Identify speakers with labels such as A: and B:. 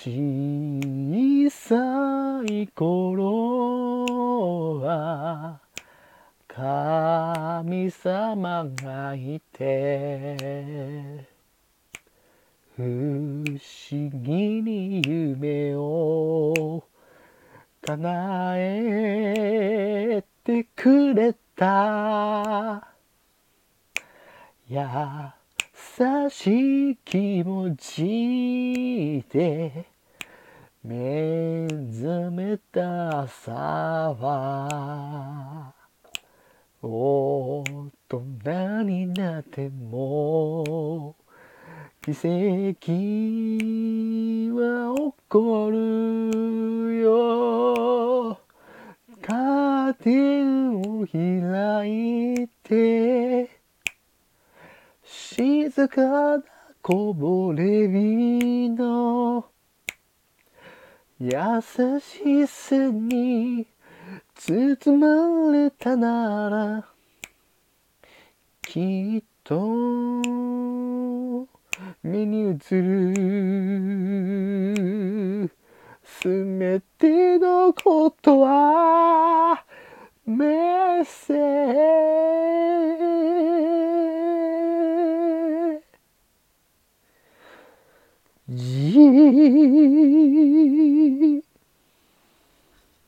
A: 小さい頃は神様がいて不思議に夢を叶えてくれた。優しい気持ちで目覚めた朝は大人になっても奇跡は起こるよ。カーテンを開いて静かなこぼれ日の優しさに包まれたならきっと目に映る。すべてのことはメッセージ。Yee.